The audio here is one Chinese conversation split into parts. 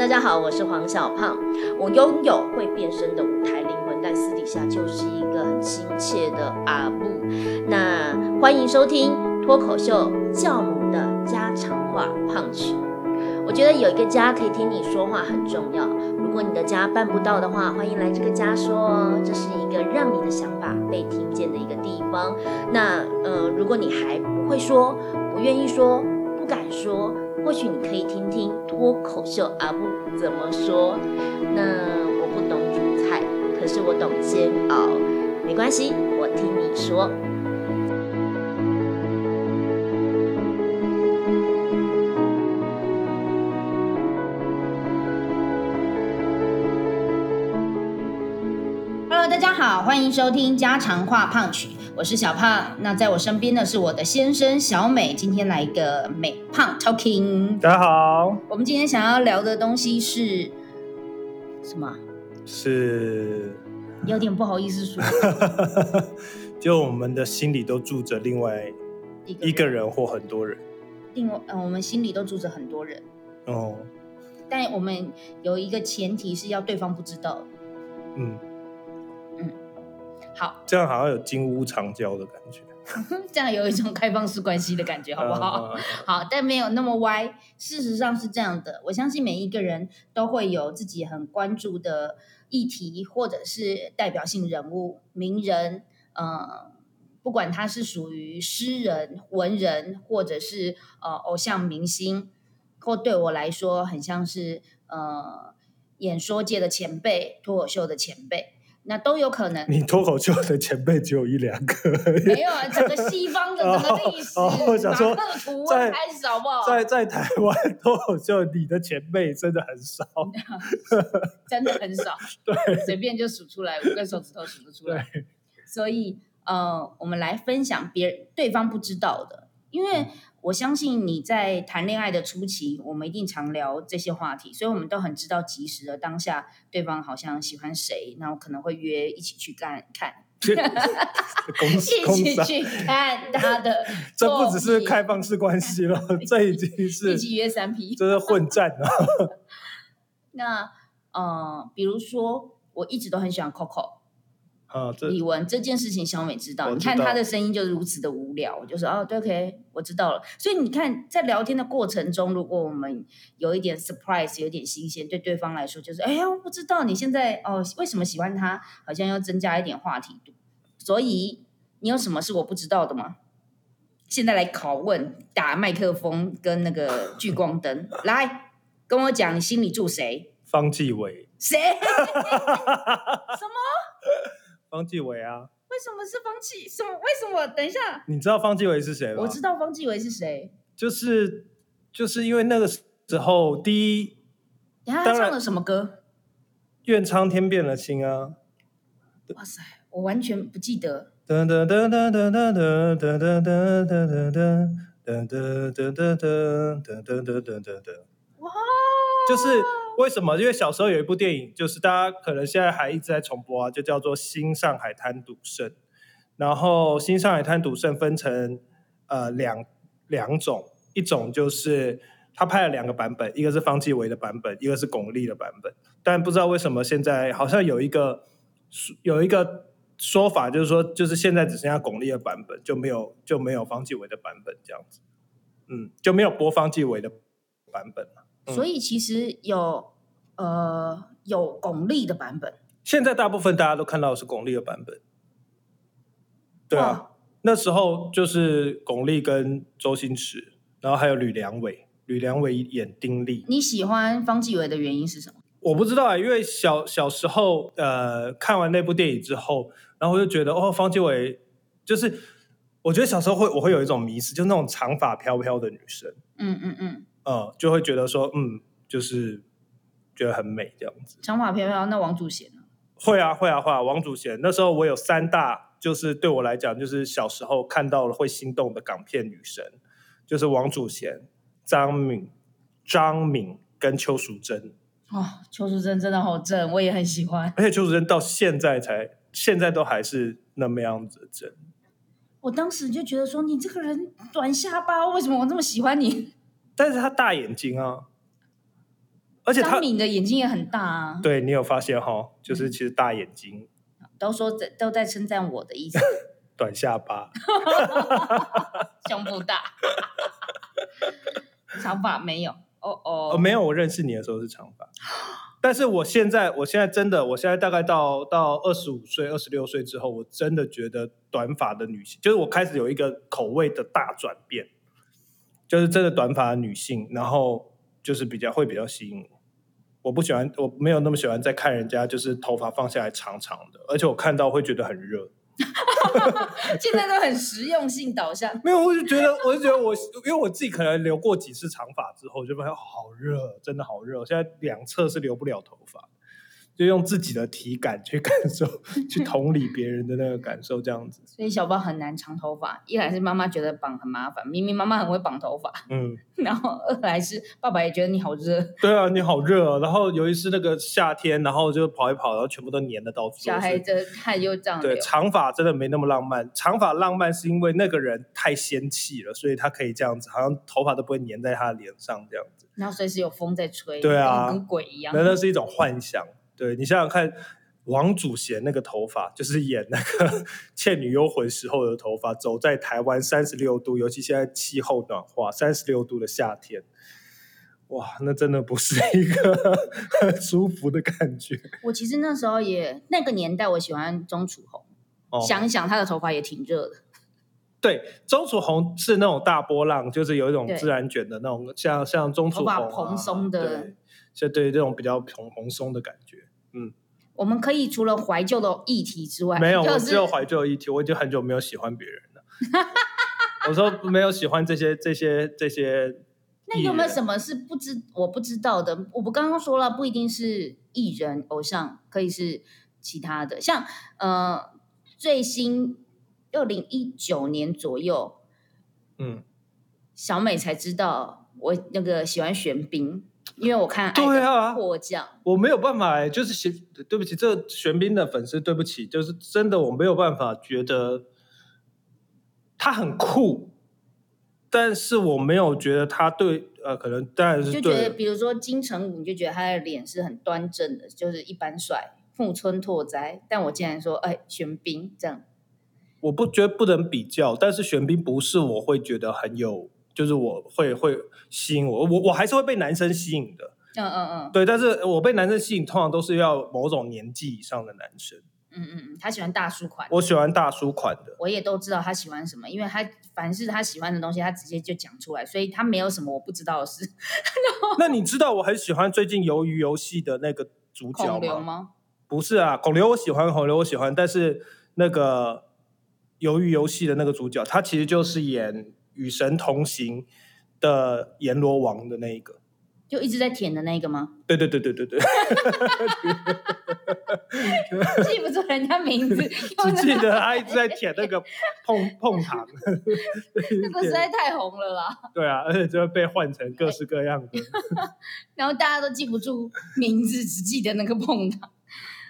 大家好，我是黄小胖。我拥有会变身的舞台灵魂，但私底下就是一个很亲切的阿布。那欢迎收听脱口秀教母的家常话胖曲。我觉得有一个家可以听你说话很重要。如果你的家办不到的话，欢迎来这个家说哦，这是一个让你的想法被听见的一个地方。那呃，如果你还不会说，不愿意说，不敢说。或许你可以听听脱口秀阿布怎么说。那我不懂煮菜，可是我懂煎熬。没关系，我听你说。Hello，大家好，欢迎收听家常话胖曲。我是小胖，那在我身边的是我的先生小美。今天来一个美胖 talking。大家好，我们今天想要聊的东西是什么？是有点不好意思说，就我们的心里都住着另外一个人或很多人。另外，呃，我们心里都住着很多人。哦。但我们有一个前提是要对方不知道。嗯。好，这样好像有金屋藏娇的感觉，这样有一种开放式关系的感觉，好不好？好，但没有那么歪。事实上是这样的，我相信每一个人都会有自己很关注的议题，或者是代表性人物、名人，呃，不管他是属于诗人、文人，或者是呃偶像明星，或对我来说很像是呃演说界的前辈、脱口秀的前辈。那都有可能。你脱口秀的前辈只有一两个，没有啊，整个西方的整个历史，我想说，在开始好不好？在在台湾 脱口秀，你的前辈真的很少，真的很少，对，随便就数出来，五根手指头数得出来。所以，呃，我们来分享别对方不知道的，因为。我相信你在谈恋爱的初期，我们一定常聊这些话题，所以我们都很知道及时的当下对方好像喜欢谁，然后可能会约一起去看看，一起去看他的。这不只是开放式关系了，这已经是 一起约三 P，这是混战了。那呃，比如说我一直都很喜欢 Coco。啊，李文这件事情，小美知道。你看她的声音就是如此的无聊，就是哦，对，OK，我知道了。所以你看，在聊天的过程中，如果我们有一点 surprise，有点新鲜，对对方来说就是，哎呀，我不知道你现在哦，为什么喜欢他，好像要增加一点话题度。所以你有什么是我不知道的吗？现在来拷问，打麦克风跟那个聚光灯，来跟我讲，你心里住谁？方继伟。谁？什么？方继伟啊？为什么是方继？什么？为什么？等一下，你知道方继伟是谁吗？我知道方继伟是谁，就是就是因为那个时候第一，他唱了什么歌？愿苍天变了心啊！哇塞，我完全不记得。哒哒哒哒哒哒哒哒哒哒哒哒哒哒哒哒哒哒哒哇！就是。为什么？因为小时候有一部电影，就是大家可能现在还一直在重播啊，就叫做《新上海滩赌圣》。然后《新上海滩赌圣》分成呃两两种，一种就是他拍了两个版本，一个是方季韦的版本，一个是巩俐的版本。但不知道为什么现在好像有一个有一个说法，就是说就是现在只剩下巩俐的版本，就没有就没有方季韦的版本这样子。嗯，就没有播方季韦的版本。所以其实有呃有巩俐的版本，现在大部分大家都看到是巩俐的版本。对啊，那时候就是巩俐跟周星驰，然后还有吕良伟，吕良伟演丁力。你喜欢方季韦的原因是什么？我不知道啊，因为小小时候呃看完那部电影之后，然后我就觉得哦，方季韦就是我觉得小时候会我会有一种迷失，就那种长发飘飘的女生。嗯嗯嗯。嗯，就会觉得说，嗯，就是觉得很美这样子。长发飘飘，那王祖贤呢？会啊，会啊，会啊。王祖贤那时候我有三大，就是对我来讲，就是小时候看到了会心动的港片女神，就是王祖贤、张敏、张敏跟邱淑贞。哦，邱淑贞真的好正，我也很喜欢。而且邱淑贞到现在才，现在都还是那么样子正。我当时就觉得说，你这个人短下巴，为什么我这么喜欢你？但是他大眼睛啊，而而且他张敏的眼睛也很大啊，对你有发现哈，就是其实大眼睛、都说在都在称赞我的意思，短下巴，胸部大，长发没有，哦哦，呃，没有，我认识你的时候是长发，但是我现在，我现在真的，我现在大概到到二十五岁、二十六岁之后，我真的觉得短发的女性，就是我开始有一个口味的大转变，就是真的短发女性，然后就是比较会比较吸引我。我不喜欢，我没有那么喜欢再看人家就是头发放下来长长的，而且我看到会觉得很热。现在都很实用性导向，没有，我就觉得，我就觉得我，因为我自己可能留过几次长发之后，就发现好热，真的好热。现在两侧是留不了头发，就用自己的体感去感受，去同理别人的那个感受，这样子。所以小宝很难长头发，一来是妈妈觉得绑很麻烦，明明妈妈很会绑头发，嗯，然后二来是爸爸也觉得你好热，对啊，你好热、啊。然后有一次那个夏天，然后就跑一跑，然后全部都粘的到处。小孩子汗又这样对，，长发真的没那么浪漫。长发浪漫是因为那个人太仙气了，所以他可以这样子，好像头发都不会粘在他的脸上这样子。然后随时有风在吹，对啊跟跟鬼一样那。那是一种幻想。对你想想看，王祖贤那个头发，就是演那个 《倩女幽魂》时候的头发，走在台湾三十六度，尤其现在气候暖化，三十六度的夏天，哇，那真的不是一个很 舒服的感觉。我其实那时候也那个年代，我喜欢钟楚红，哦，想一想她的头发也挺热的，对，钟楚红是那种大波浪，就是有一种自然卷的那种，像像钟楚红、蓬松的对，就对这种比较蓬蓬松的感觉。我们可以除了怀旧的议题之外，没有，就是我只有怀旧的一题，我已经很久没有喜欢别人了。我说没有喜欢这些这些这些那有没有什么？么是不知我不知道的？我不刚刚说了，不一定是艺人偶像，可以是其他的，像呃最新二零一九年左右，嗯，小美才知道我那个喜欢玄彬，因为我看《对啊，获奖》，我没有办法欸，就是玄对不起，这玄彬的粉丝，对不起，就是真的我没有办法觉得他很酷，但是我没有觉得他对呃，可能当然是就觉得，比如说金城武，你就觉得他的脸是很端正的，就是一般帅，木村拓哉。但我竟然说，哎，玄彬这样，我不觉得不能比较，但是玄彬不是我会觉得很有，就是我会会吸引我，我我还是会被男生吸引的。嗯嗯嗯对，但是我被男生吸引，通常都是要某种年纪以上的男生。嗯嗯嗯，他喜欢大叔款。我喜欢大叔款的，我也都知道他喜欢什么，因为他凡是他喜欢的东西，他直接就讲出来，所以他没有什么我不知道的事。那你知道我很喜欢最近鱿鱼游戏的那个主角？吗？不是啊，孔刘我喜欢，孔刘我喜欢，但是那个鱿鱼游戏的那个主角，他其实就是演《与神同行》的阎罗王的那一个。就一直在舔的那个吗？对对对对对对，记不住人家名字，只记得他一直在舔那个碰 碰糖，那个实在太红了啦。对啊，而且就会被换成各式各样的，然后大家都记不住名字，只记得那个碰糖。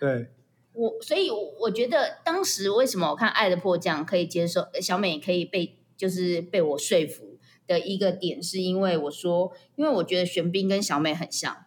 对，我所以我，我觉得当时为什么我看《爱的迫降》可以接受，呃小美可以被就是被我说服的一个点，是因为我说，因为我觉得玄彬跟小美很像，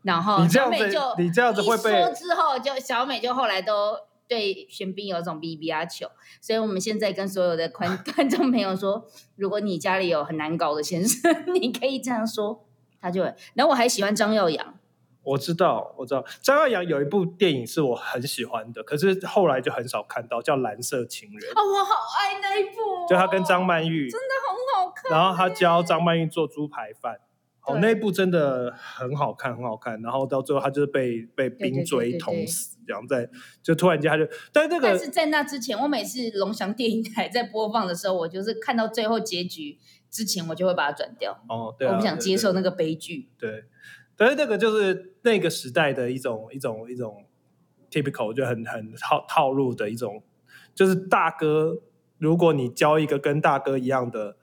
然后你这样子小美就你这样子会被一说之后，就小美就后来都对玄彬有种 B B 啊球，所以我们现在跟所有的观 观众朋友说，如果你家里有很难搞的先生，你可以这样说，他就会。然后我还喜欢张耀扬。我知道，我知道，张耀扬有一部电影是我很喜欢的，可是后来就很少看到，叫《蓝色情人》，哦，我好爱那一部、哦，就他跟张曼玉，真的很好看。然后他教张曼玉做猪排饭。哦，那一部真的很好看，很好看。然后到最后，他就是被被冰锥捅死，这样在就突然间他就，但是那个但是在那之前，我每次龙翔电影台在播放的时候，我就是看到最后结局之前，我就会把它转掉，哦，对啊，我不想接受那个悲剧。对，但是那个就是那个时代的一种一种一种 typical 就很很套套路的一种，就是大哥，如果你交一个跟大哥一样的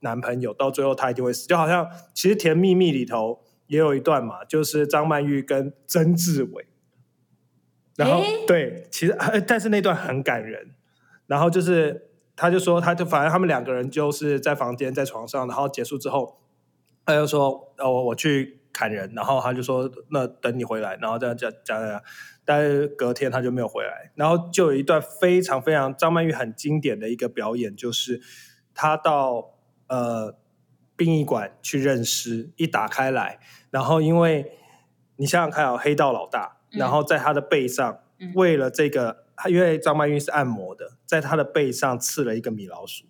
男朋友，到最后他一定会死，就好像其实《甜蜜蜜》里头也有一段嘛，就是张曼玉跟曾志伟，然后、诶？对，其实呃但是那段很感人，然后就是他就说，他就反正他们两个人就是在房间在床上，然后结束之后，他就说，呃，我我去砍人，然后他就说那等你回来，然后这样这样这样这样，但是隔天他就没有回来，然后就有一段非常非常张曼玉很经典的一个表演，就是他到呃殡仪馆去认尸，一打开来，然后因为你想想看啊、黑道老大，嗯。然后在他的背上，嗯。为了这个，因为张曼玉是按摩的，在他的背上刺了一个米老鼠，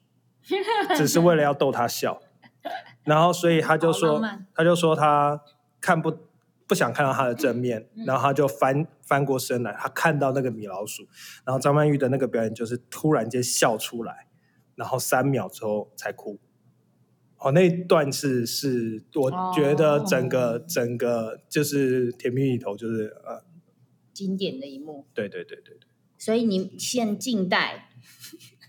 只是为了要逗他笑。然后，所以他就好说，他就说他看不不想看到他的正面，嗯。然后他就翻翻过身来，他看到那个米老鼠，然后张曼玉的那个表演就是突然间笑出来，然后三秒之后才哭。哦，那一段是是我觉得整个、哦整个就是《甜蜜里头就是呃，经典的一幕。对对对对对，所以你现近代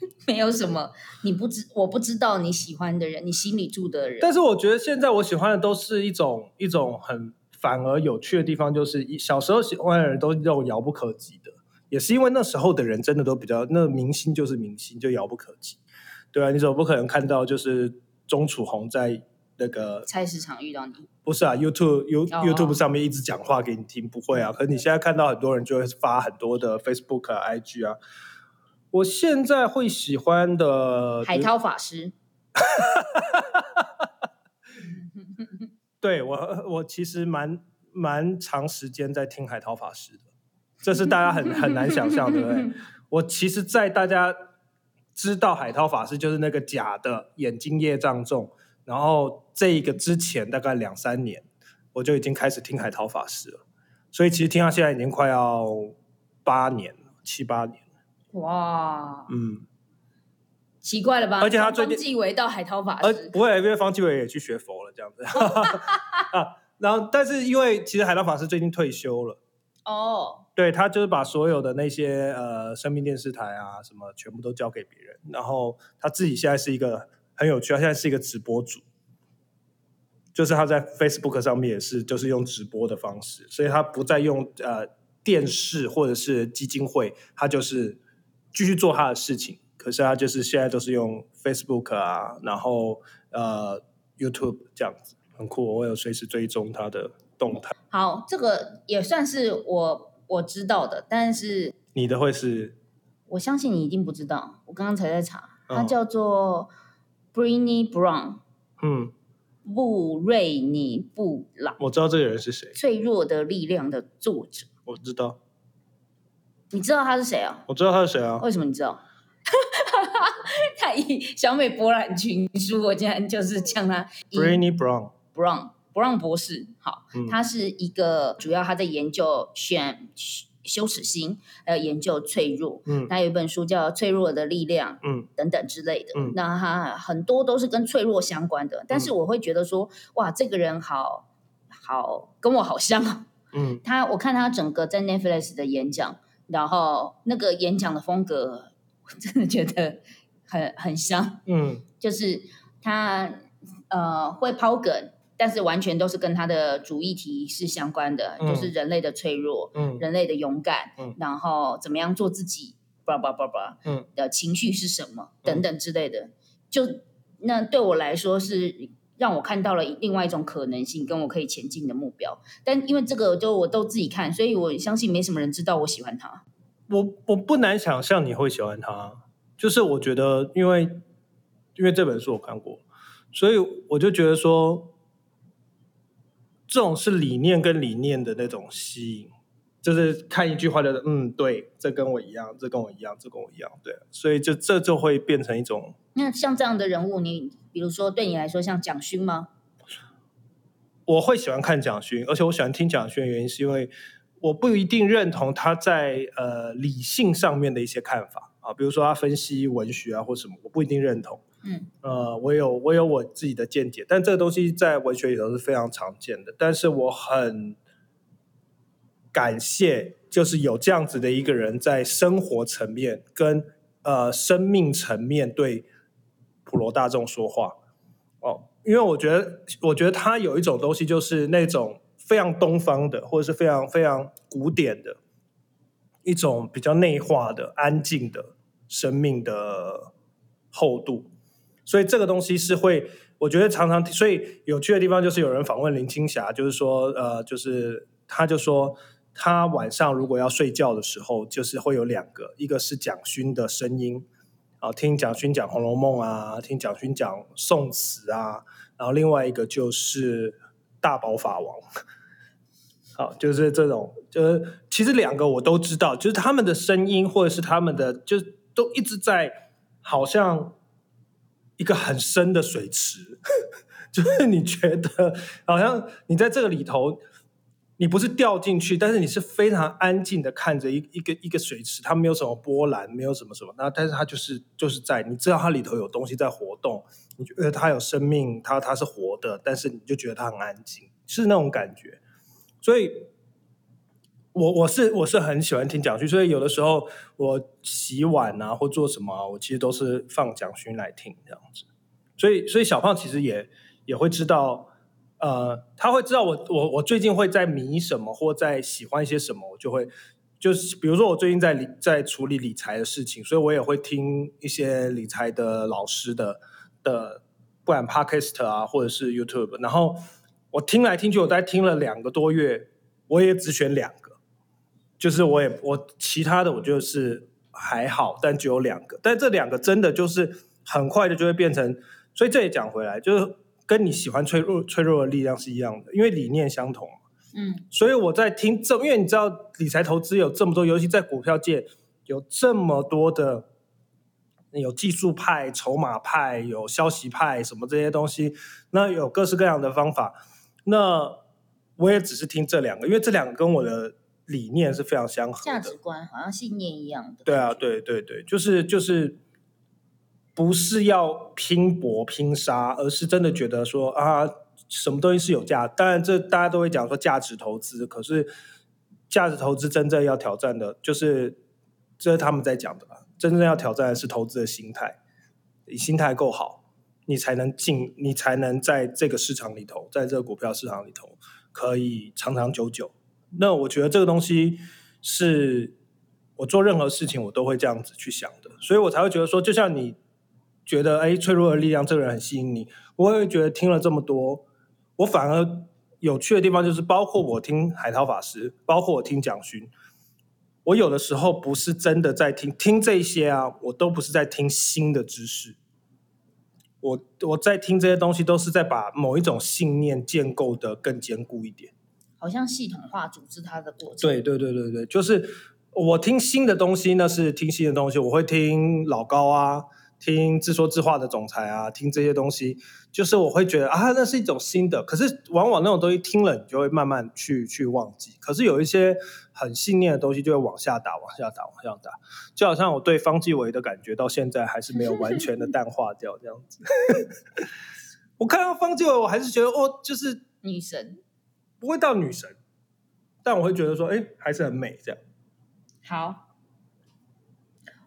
没有什么你不知我不知道你喜欢的人，你心里住的人。但是我觉得现在我喜欢的都是一种一种很反而有趣的地方，就是一小时候喜欢的人都是这种遥不可及的，也是因为那时候的人真的都比较，那明星就是明星，就遥不可及。对啊，你怎么不可能看到就是钟楚红在那个菜市场遇到你，不是啊，YouTube You 哦 YouTube 上面一直讲话给你听，不会啊。可是你现在看到很多人就会发很多的 Facebook 啊、IG 啊。我现在会喜欢的海涛法师，对我，我其实蛮蛮长时间在听海涛法师的，这是大家很 很难想象，对不对？我其实，在大家知道海涛法师就是那个假的眼睛业障重，然后这一个之前大概两三年，我就已经开始听海涛法师了，所以其实听到现在已经快要八年了，七八年了，哇，嗯，奇怪了吧？而且他最近从方继伟到海涛法而师，不会，因为方继伟也去学佛了，这样子啊。然后，但是因为其实海涛法师最近退休了。哦，对他就是把所有的那些呃生命电视台啊什么全部都交给别人，然后他自己现在是一个很有趣，他现在是一个直播主，就是他在 Facebook 上面也是就是用直播的方式，所以他不再用呃电视或者是基金会，他就是继续做他的事情，可是他就是现在都是用 Facebook 啊，然后呃 YouTube 这样子，很酷，我有随时追踪他的动态。好，这个也算是我我知道的，但是你的会是？我相信你一定不知道，我刚刚才在查，它哦叫做 Britney Brown，嗯。布瑞尼布朗，我知道这个人是谁，脆弱的力量的作者，我知道，你知道他是谁啊？我知道他是谁啊？为什么你知道？他以小美博览群书，我竟然就是将他 b r a n y Brown，Brown Brown 博士，好，嗯他是一个主要他在研究选羞耻心，还有研究脆弱。嗯他有一本书叫《脆弱的力量》，嗯等等之类的。嗯那他很多都是跟脆弱相关的，但是我会觉得说，哇，这个人好好跟我好像啊。嗯他我看他整个在 Netflix 的演讲，然后那个演讲的风格，我真的觉得很很像。嗯就是他呃会抛梗，但是完全都是跟他的主议题是相关的，嗯就是人类的脆弱、嗯人类的勇敢，嗯然后怎么样做自己，叭叭叭叭，嗯的情绪是什么等等之类的。就那对我来说是让我看到了另外一种可能性，跟我可以前进的目标。但因为这个就我都自己看，所以我相信没什么人知道我喜欢他。我我不难想象你会喜欢他，就是我觉得，因为因为这本书我看过，所以我就觉得说，这种是理念跟理念的那种吸引，就是看一句话就是嗯，对，这跟我一样，这跟我一样，这跟我一样，对，所以就这就会变成一种那像这样的人物，你比如说对你来说像蒋勋吗？我会喜欢看蒋勋，而且我喜欢听蒋勋的原因是因为我不一定认同他在呃理性上面的一些看法啊，比如说他分析文学啊或什么，我不一定认同。嗯，呃，我有我有我自己的见解，但这个东西在文学里头是非常常见的。但是我很感谢，就是有这样子的一个人在生活层面跟呃生命层面对普罗大众说话哦，因为我觉得，我觉得他有一种东西，就是那种非常东方的，或者是非常非常古典的一种比较内化的、安静的生命的厚度。所以这个东西是会，我觉得常常，所以有趣的地方就是有人访问林青霞，就是说，呃，就是他就说，他晚上如果要睡觉的时候，就是会有两个，一个是蒋勋的声音，啊，听蒋勋讲《红楼梦》啊，听蒋勋讲宋词啊，然后另外一个就是大宝法王，好，就是这种，就是其实两个我都知道，就是他们的声音或者是他们的，就都一直在，好像。一个很深的水池，就是你觉得好像你在这个里头，你不是掉进去，但是你是非常安静的看着一一个一个水池，它没有什么波澜，没有什么什么，那但是它就是就是在你知道它里头有东西在活动，你觉得它有生命，它它是活的，但是你就觉得它很安静，是那种感觉，所以。我我是我是很喜欢听蒋勋，所以有的时候我洗碗啊或做什么，我其实都是放蒋勋来听这样子。所以所以小胖其实也也会知道，呃，他会知道我我我最近会在迷什么或在喜欢一些什么，我就会就是比如说我最近在理在处理理财的事情，所以我也会听一些理财的老师的的，不管 Podcast 啊或者是 YouTube，然后我听来听去，我在听了两个多月，我也只选两个。就是我也我其他的我就是还好，但只有两个，但这两个真的就是很快的就会变成，所以这也讲回来，就是跟你喜欢脆弱脆弱的力量是一样的，因为理念相同。嗯，所以我在听这，因为你知道理财投资有这么多，尤其在股票界有这么多的，有技术派、筹码派、有消息派什么这些东西，那有各式各样的方法。那我也只是听这两个，因为这两个跟我的。理念是非常相合，价值观好像信念一样的。对啊，对对对，就是就是，不是要拼搏拼杀，而是真的觉得说啊，什么东西是有价。当然，这大家都会讲说价值投资，可是价值投资真正要挑战的，就是这是他们在讲的吧。真正要挑战的是投资的心态，你心态够好，你才能进，你才能在这个市场里头，在这个股票市场里头，可以长长久久。那我觉得这个东西是我做任何事情我都会这样子去想的，所以我才会觉得说，就像你觉得哎，脆弱的力量这个人很吸引你，我也觉得听了这么多，我反而有趣的地方就是，包括我听海涛法师，包括我听蒋勋，我有的时候不是真的在听听这些啊，我都不是在听新的知识，我我在听这些东西都是在把某一种信念建构的更坚固一点。好像系统化组织它的过程。对对对对对，就是我听新的东西，那是听新的东西。我会听老高啊，听自说自话的总裁啊，听这些东西，就是我会觉得啊，那是一种新的。可是往往那种东西听了，你就会慢慢去去忘记。可是有一些很信念的东西，就会往下打，往下打，往下打。就好像我对方继伟的感觉，到现在还是没有完全的淡化掉这样子。我看到方继伟，我还是觉得哦，就是女神。不会到女神，但我会觉得说，哎，还是很美这样。好，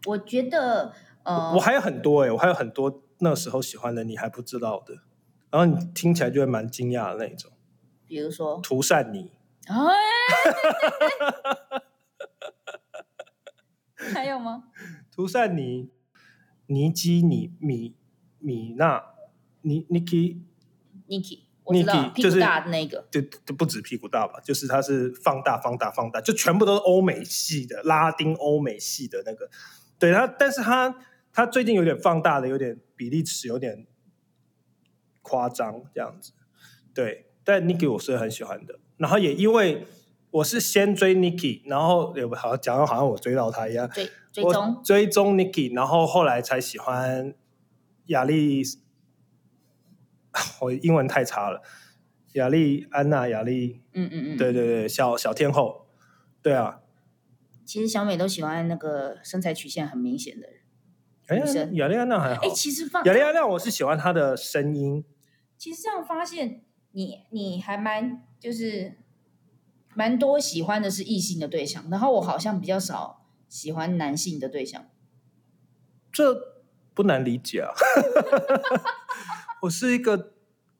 我觉得，呃，我还有很多哎，我还有很多那时候喜欢的你还不知道的，然后你听起来就会蛮惊讶的那种。比如说，涂善妮。还有吗？涂善妮、尼基、尼米、米娜、尼、尼基、尼基。Niki 就是那个，就就不止屁股大吧，就是它是放大、放大、放大，就全部都是欧美系的拉丁欧美系的那个。对它，但是它它最近有点放大的，有点比例尺有点夸张这样子。对，但 Niki 我是很喜欢的，然后也因为我是先追 Niki，然后也好像讲到好像我追到他一样，追追踪追踪 Niki，然后后来才喜欢亚丽。我英文太差了，雅丽安娜，雅丽，嗯嗯嗯，对对对，小小天后，对啊。其实小美都喜欢那个身材曲线很明显的人。哎，雅丽安娜还好。哎，其实放雅丽安娜，我是喜欢她的声音。其实这样发现，你你还蛮就是蛮多喜欢的是异性的对象，然后我好像比较少喜欢男性的对象。这不难理解啊。我是一个，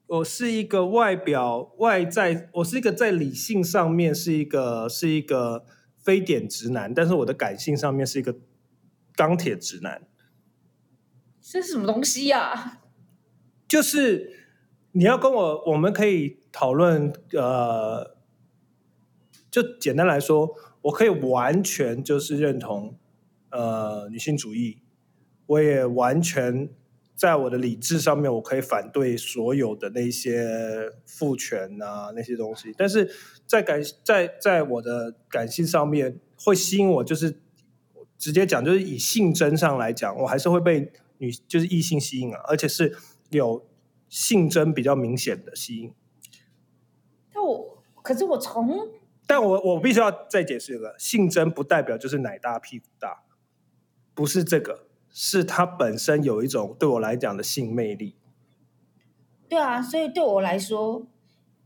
我是一个外表外在，我是一个在理性上面是一个是一个非典直男，但是我的感性上面是一个钢铁直男。这是什么东西呀？就是你要跟我，我们可以讨论，呃，就简单来说，我可以完全就是认同，呃，女性主义，我也完全在我的理智上面，我可以反对所有的那些父权啊那些东西，但是在感在在我的感性上面会吸引我，就是直接讲，就是以性征上来讲，我还是会被女就是异性吸引啊，而且是有。性征比较明显的吸引，但我可是我从，但我我必须要再解释一个，性征不代表就是奶大屁股大，不是这个，是它本身有一种对我来讲的性魅力。对啊，所以对我来说，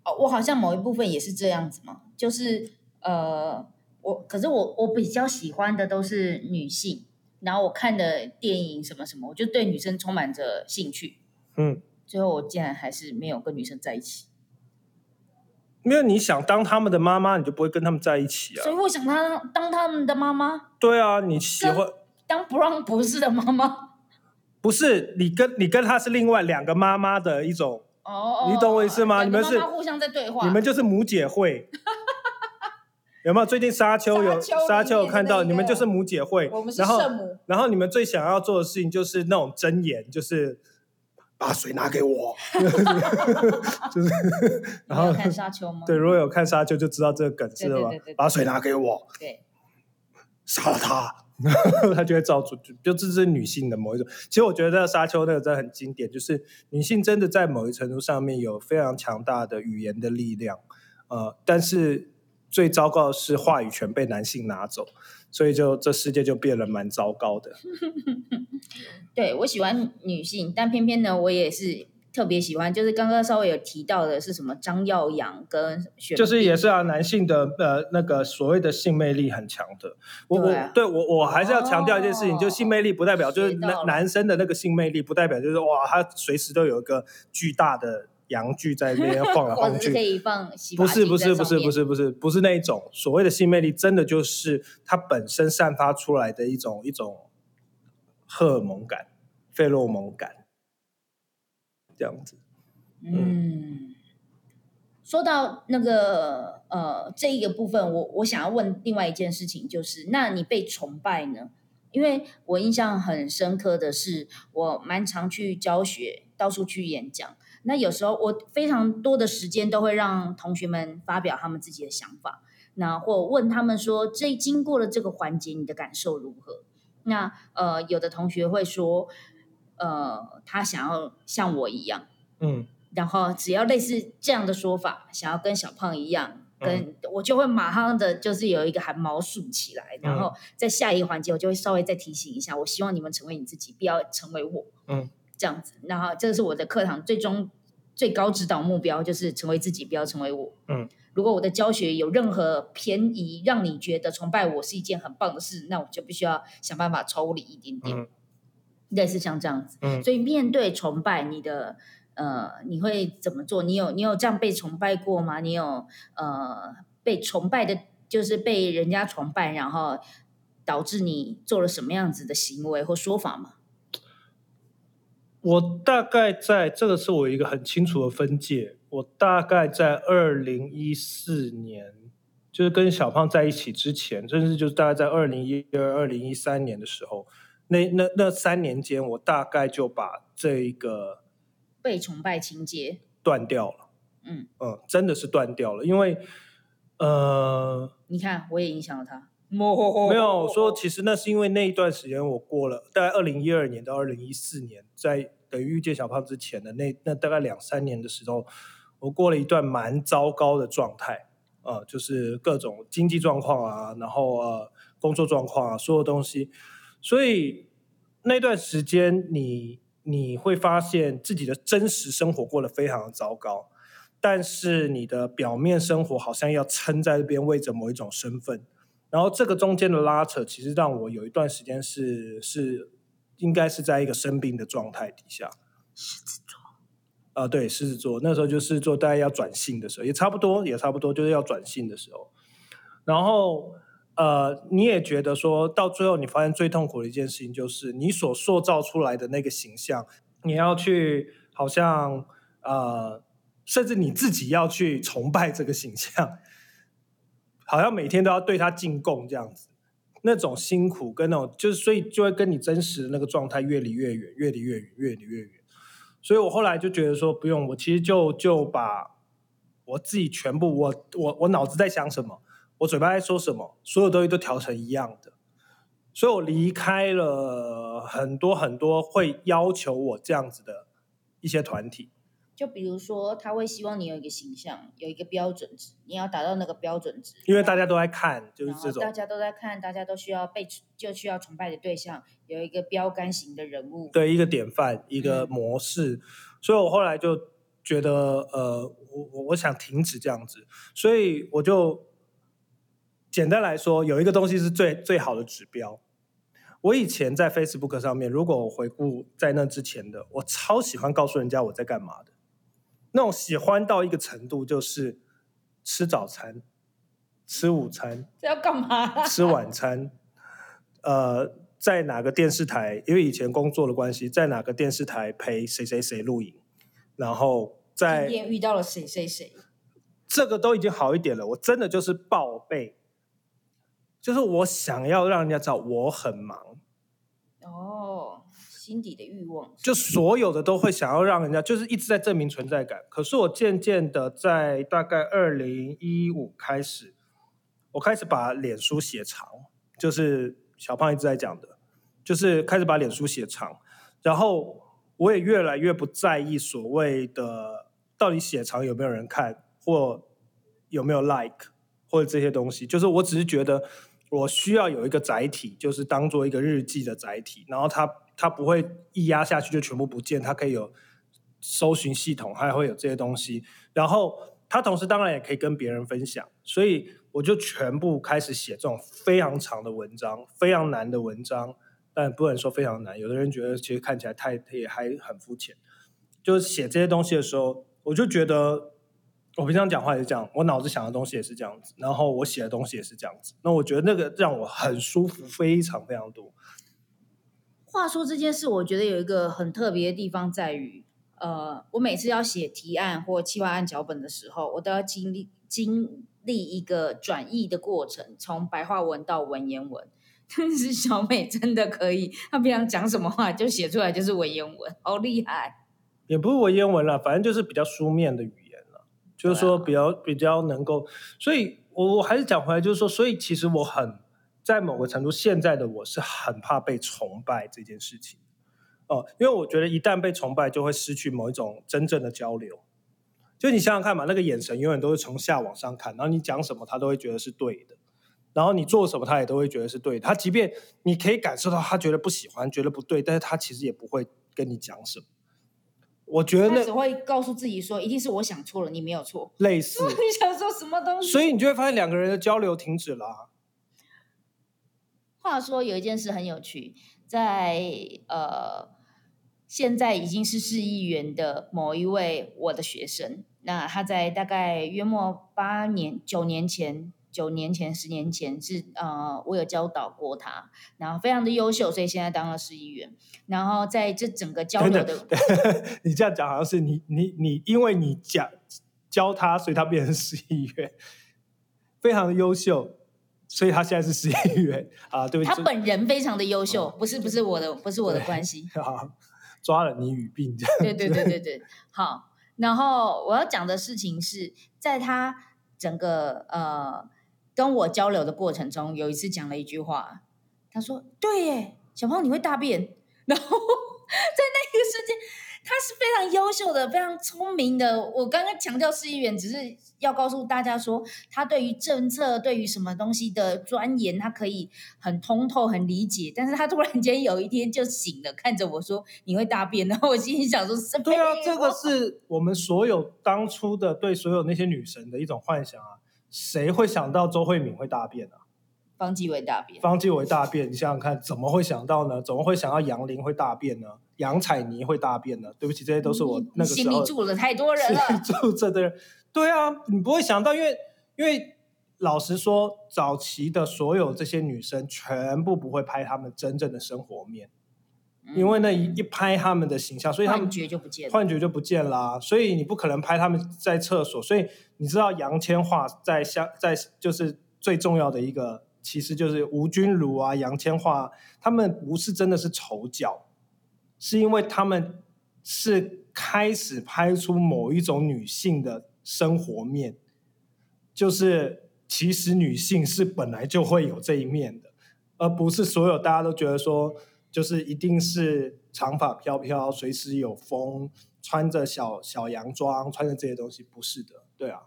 哦，我好像某一部分也是这样子嘛，就是呃，我可是我我比较喜欢的都是女性，然后我看的电影什么什么，我就对女生充满着兴趣，嗯。最后我竟然还是没有跟女生在一起，因为你想当他们的妈妈，你就不会跟他们在一起啊。所以我想他当他们的妈妈。对啊，你喜欢当不让不是的妈妈？不是，你跟你跟他是另外两个妈妈的一种哦，你懂我意思吗？你们是互相在对话，你们就是母姐会。有没有最近沙丘有沙丘有看到？你们就是母姐会，我们是圣母。然后你们最想要做的事情就是那种真言，就是。把水拿给我，就是。然后看沙丘吗？对，如果有看沙丘就知道这个梗是吧？把水拿给我，对，杀了他，他就会造出。就这是女性的某一种。其实我觉得沙丘那个真的很经典，就是女性真的在某一程度上面有非常强大的语言的力量。呃，但是最糟糕的是话语权被男性拿走。所以就这世界就变得蛮糟糕的。对我喜欢女性，但偏偏呢，我也是特别喜欢，就是刚刚稍微有提到的是什么张耀扬跟就是也是啊，男性的呃那个所谓的性魅力很强的。我我对我我还是要强调一件事情，就性魅力不代表就是男男生的那个性魅力不代表就是哇，他随时都有一个巨大的。阳具在那边晃来 晃去，可以放不是不是不是不是不是不是那一种所谓的性魅力，真的就是它本身散发出来的一种一种荷尔蒙感、费洛蒙感，这样子。嗯，说到那个呃这一个部分，我我想要问另外一件事情，就是那你被崇拜呢？因为我印象很深刻的是，我蛮常去教学，到处去演讲。那有时候我非常多的时间都会让同学们发表他们自己的想法，那或问他们说，这经过了这个环节，你的感受如何？那呃，有的同学会说，呃，他想要像我一样，嗯，然后只要类似这样的说法，想要跟小胖一样，跟我就会马上的就是有一个汗毛竖起来，然后在下一个环节，我就会稍微再提醒一下，我希望你们成为你自己，不要成为我，嗯。这样子，然后这是我的课堂最终最高指导目标，就是成为自己，不要成为我。嗯，如果我的教学有任何偏移，让你觉得崇拜我是一件很棒的事，那我就必须要想办法抽离一点点。类似像这样子，嗯，所以面对崇拜，你的呃，你会怎么做？你有你有这样被崇拜过吗？你有呃被崇拜的，就是被人家崇拜，然后导致你做了什么样子的行为或说法吗？我大概在这个是我一个很清楚的分界。我大概在二零一四年，就是跟小胖在一起之前，甚至就是大概在二零一二、二零一三年的时候，那那那三年间，我大概就把这一个被崇拜情节断掉了。嗯嗯，真的是断掉了，因为呃，你看，我也影响了他。没有说，其实那是因为那一段时间我过了，大概二零一二年到二零一四年，在等于遇见小胖之前的那那大概两三年的时候，我过了一段蛮糟糕的状态呃，就是各种经济状况啊，然后呃工作状况啊，所有东西，所以那段时间你你会发现自己的真实生活过得非常的糟糕，但是你的表面生活好像要撑在这边，为着某一种身份。然后这个中间的拉扯，其实让我有一段时间是是应该是在一个生病的状态底下。狮子座，啊，对，狮子座那时候就是做大家要转性的时候，也差不多，也差不多就是要转性的时候。然后呃，你也觉得说到最后，你发现最痛苦的一件事情就是你所塑造出来的那个形象，你要去好像呃，甚至你自己要去崇拜这个形象，好像每天都要对他进贡这样子，那种辛苦跟那种就是，所以就会跟你真实的那个状态越离越远，越离越远，越离越远。所以我后来就觉得说，不用，我其实就就把我自己全部，我我我脑子在想什么，我嘴巴在说什么，所有东西都调成一样的。所以我离开了很多很多会要求我这样子的一些团体。就比如说，他会希望你有一个形象，有一个标准值，你要达到那个标准值。因为大家都在看，就是这种。大家都在看，大家都需要被就需要崇拜的对象，有一个标杆型的人物。对，一个典范，一个模式。所以我后来就觉得，呃，我我我想停止这样子，所以我就简单来说，有一个东西是最最好的指标。我以前在 Facebook 上面，如果我回顾在那之前的，我超喜欢告诉人家我在干嘛的。那种喜欢到一个程度，就是吃早餐、吃午餐，这要干嘛？吃晚餐，呃，在哪个电视台？因为以前工作的关系，在哪个电视台陪谁谁谁录影，然后在今天遇到了谁谁谁，这个都已经好一点了。我真的就是报备，就是我想要让人家知道我很忙。哦。心底的欲望，就所有的都会想要让人家，就是一直在证明存在感。可是我渐渐的在大概二零一五开始，我开始把脸书写长，就是小胖一直在讲的，就是开始把脸书写长。然后我也越来越不在意所谓的到底写长有没有人看，或有没有 like，或者这些东西。就是我只是觉得我需要有一个载体，就是当做一个日记的载体，然后它。它不会一压下去就全部不见，它可以有搜寻系统，还会有这些东西。然后它同时当然也可以跟别人分享，所以我就全部开始写这种非常长的文章，非常难的文章，但不能说非常难。有的人觉得其实看起来太也还很肤浅。就写这些东西的时候，我就觉得我平常讲话也是这样，我脑子想的东西也是这样子，然后我写的东西也是这样子。那我觉得那个让我很舒服，非常非常多。话说这件事，我觉得有一个很特别的地方在于，呃，我每次要写提案或企划案脚本的时候，我都要经历经历一个转译的过程，从白话文到文言文。但是小美真的可以，她平常讲什么话就写出来就是文言文，好厉害！也不是文言文啦，反正就是比较书面的语言了，就是说比较比较能够。所以我我还是讲回来，就是说，所以其实我很。在某个程度，现在的我是很怕被崇拜这件事情，哦，因为我觉得一旦被崇拜，就会失去某一种真正的交流。就你想想看嘛，那个眼神永远都是从下往上看，然后你讲什么，他都会觉得是对的；然后你做什么，他也都会觉得是对。他即便你可以感受到他觉得不喜欢，觉得不对，但是他其实也不会跟你讲什么。我觉得那只会告诉自己说，一定是我想错了，你没有错。类似 你想说什么东西？所以你就会发现两个人的交流停止了。话说有一件事很有趣，在呃，现在已经是市议员的某一位我的学生，那他在大概约莫八年、九年前、九年前、十年前是呃，我有教导过他，然后非常的优秀，所以现在当了市议员。然后在这整个交流的，你这样讲好像是你你你，因为你讲教他，所以他变成市议员，非常的优秀。所以他现在是十一元啊，对不对。他本人非常的优秀，不是不是我的，不是我的关系。好，抓了你语病。对对对对对，好。然后我要讲的事情是在他整个呃跟我交流的过程中，有一次讲了一句话，他说：“对耶，小胖你会大便。”然后 在那个瞬间。他是非常优秀的，非常聪明的。我刚刚强调市议员，只是要告诉大家说，他对于政策、对于什么东西的钻研，他可以很通透、很理解。但是他突然间有一天就醒了，看着我说：“你会大便。”然后我心里想说：“对啊，这个是我们所有当初的对所有那些女神的一种幻想啊！谁会想到周慧敏会大便啊？”方继伟大便，方继伟大便，你想想看，怎么会想到呢？怎么会想到杨林会大便呢？杨采妮会大便呢？对不起，这些都是我那个时候心里住了太多人了，住这的人。对啊，你不会想到，因为因为老实说，早期的所有这些女生全部不会拍她们真正的生活面，因为那一一拍他们的形象，所以他们幻觉就不见了。幻觉就不见啦、所以你不可能拍他们在厕所，所以你知道杨千嬅在香在就是最重要的一个，其实就是吴君如啊、杨千嬅，他们不是真的是丑角，是因为他们是开始拍出某一种女性的生活面，就是其实女性是本来就会有这一面的，而不是所有大家都觉得说。就是一定是长发飘飘，随时有风，穿着小小洋装，穿着这些东西，不是的，对啊，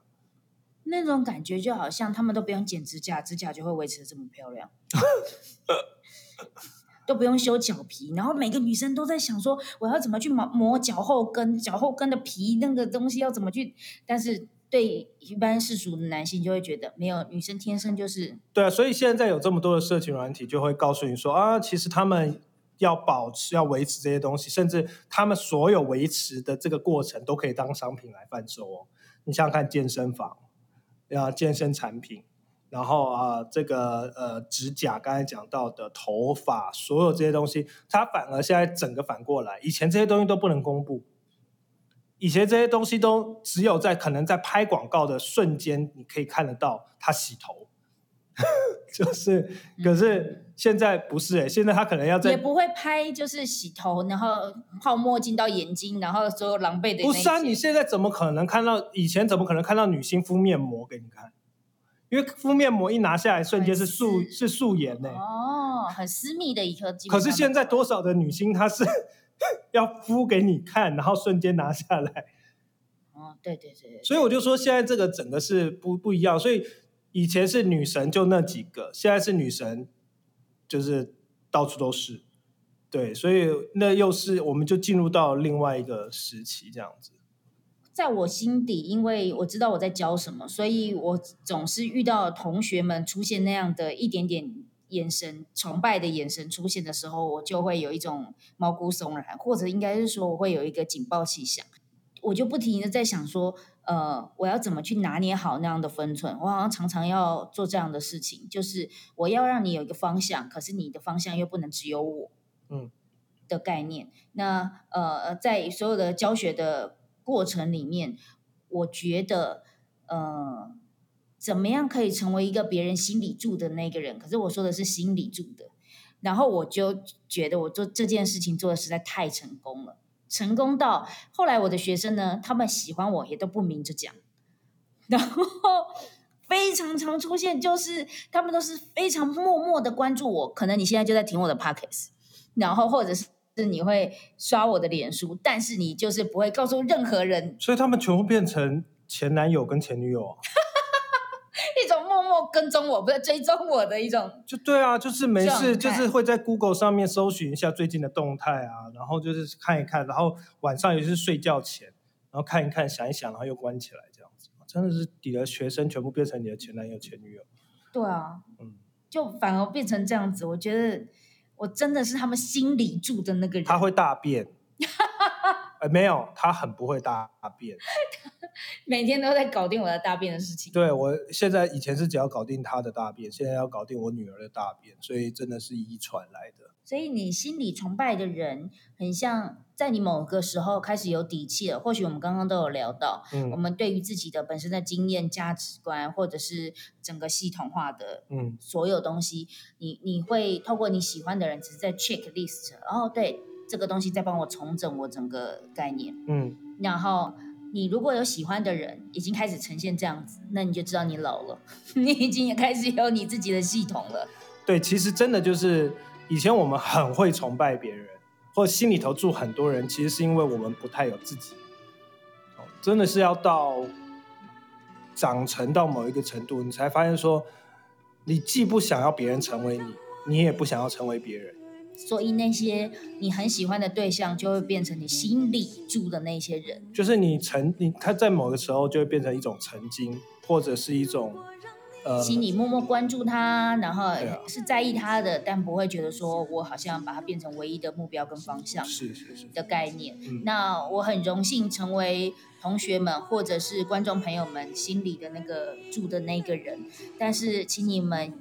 那种感觉就好像他们都不用剪指甲，指甲就会维持的这么漂亮，都不用修脚皮，然后每个女生都在想说，我要怎么去磨磨脚后跟，脚后跟的皮那个东西要怎么去，但是对一般世俗的男性就会觉得，没有女生天生就是对啊，所以现在有这么多的社群软体，就会告诉你说啊，其实他们要保持、要维持这些东西，甚至他们所有维持的这个过程都可以当商品来贩售哦。你想想看，健身房啊，健身产品，然后啊，这个呃指甲，刚才讲到的头发，所有这些东西，它反而现在整个反过来，以前这些东西都不能公布。以前这些东西都只有在可能在拍广告的瞬间，你可以看得到他洗头，就是，可是现在不是哎、现在他可能要在也不会拍，就是洗头，然后泡沫进到眼睛，然后所有狼狈的一不是啊？你现在怎么可能看到？以前怎么可能看到女星敷面膜给你看？因为敷面膜一拿下来，瞬间是素是素颜呢、哦，很私密的一颗。基可是现在多少的女星她是 要敷给你看，然后瞬间拿下来，哦，对对对对，所以我就说现在这个整个是不不一样。所以以前是女神就那几个，现在是女神就是到处都是。对，所以那又是我们就进入到另外一个时期这样子。在我心底，因为我知道我在教什么，所以我总是遇到同学们出现那样的一点点眼神崇拜的眼神出现的时候，我就会有一种毛骨悚然，或者应该是说我会有一个警报器响，我就不停的在想说，呃，我要怎么去拿捏好那样的分寸？我好像常常要做这样的事情，就是我要让你有一个方向，可是你的方向又不能只有我，嗯，的概念。那呃，在所有的教学的过程里面，我觉得呃，怎么样可以成为一个别人心里住的那个人？可是我说的是心里住的，然后我就觉得我做这件事情做的实在太成功了，成功到后来我的学生呢，他们喜欢我也都不明着讲，然后。非常常出现，就是他们都是非常默默的关注我。可能你现在就在听我的 podcast，然后或者是你会刷我的脸书，但是你就是不会告诉任何人所以他们全部变成前男友跟前女友啊。跟踪我，不是追踪我的一种。就对啊，就是没事，就是会在 Google 上面搜寻一下最近的动态啊，然后就是看一看，然后晚上也是睡觉前，然后看一看，想一想，然后又关起来这样子。真的是你的学生全部变成你的前男友、前女友。对啊，嗯，就反而变成这样子。我觉得我真的是他们心里住的那个人。他会大便。呃，没有，他很不会大便。每天都在搞定我的大便的事情。对我现在以前是只要搞定他的大便，现在要搞定我女儿的大便，所以真的是遗传来的。所以你心里崇拜的人，很像在你某个时候开始有底气了。或许我们刚刚都有聊到，嗯我嗯们对于自己的本身的经验、价值观，或者是整个系统化的嗯所有东西，你你会透过你喜欢的人，只是在 check list，哦，对这个东西在帮我重整我整个概念。嗯，然后你如果有喜欢的人，已经开始呈现这样子，那你就知道你老了，你已经也开始有你自己的系统了。对，其实真的就是以前我们很会崇拜别人，或心里头住很多人，其实是因为我们不太有自己。哦，真的是要到长成到某一个程度，你才发现说，你既不想要别人成为你，你也不想要成为别人。所以那些你很喜欢的对象，就会变成你心里住的那些人。就是你曾你他在某个时候就会变成一种曾经，或者是一种呃心里默默关注他，然后是在意他的，但不会觉得说我好像把他变成唯一的目标跟方向是是是，的概念。嗯那我很荣幸成为同学们或者是观众朋友们心里的那个住的那个人，但是请你们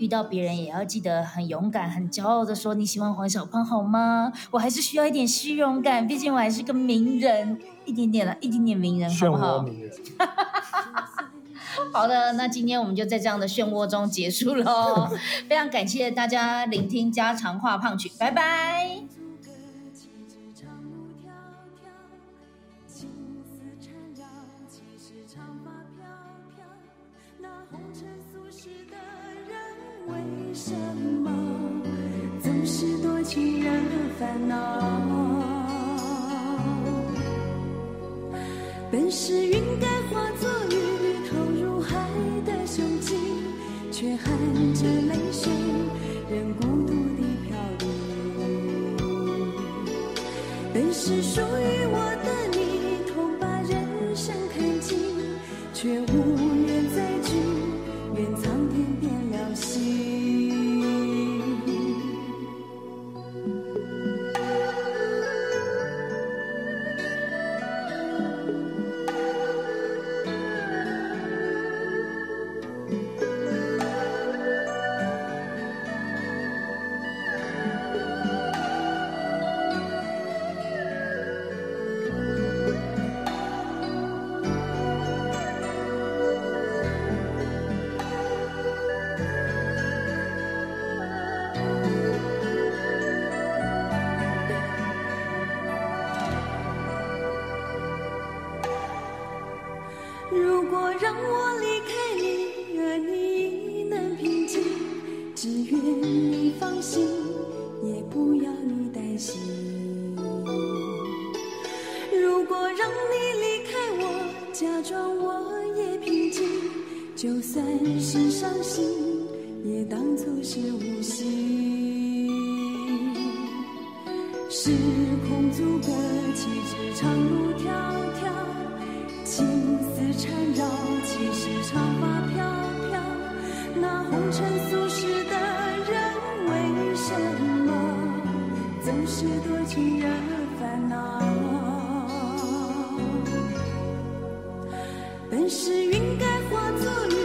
遇到别人也要记得很勇敢、很骄傲的说你喜欢黄小胖好吗？我还是需要一点虚荣感，毕竟我还是个名人，一点点了，一点点名人，好不好？好的，那今天我们就在这样的漩涡中结束喽。非常感谢大家聆听家常话胖曲，拜拜。什么总是多情人烦恼？本是云该化作雨，投入海的胸襟，却含着泪水，任孤独的飘零。本是属于我的假装我也平静，就算是伤心，也当作是无心。时空阻隔，岂止长路迢迢。情丝缠绕，其实长发飘飘。那红尘俗世的人，为什么总是多情惹化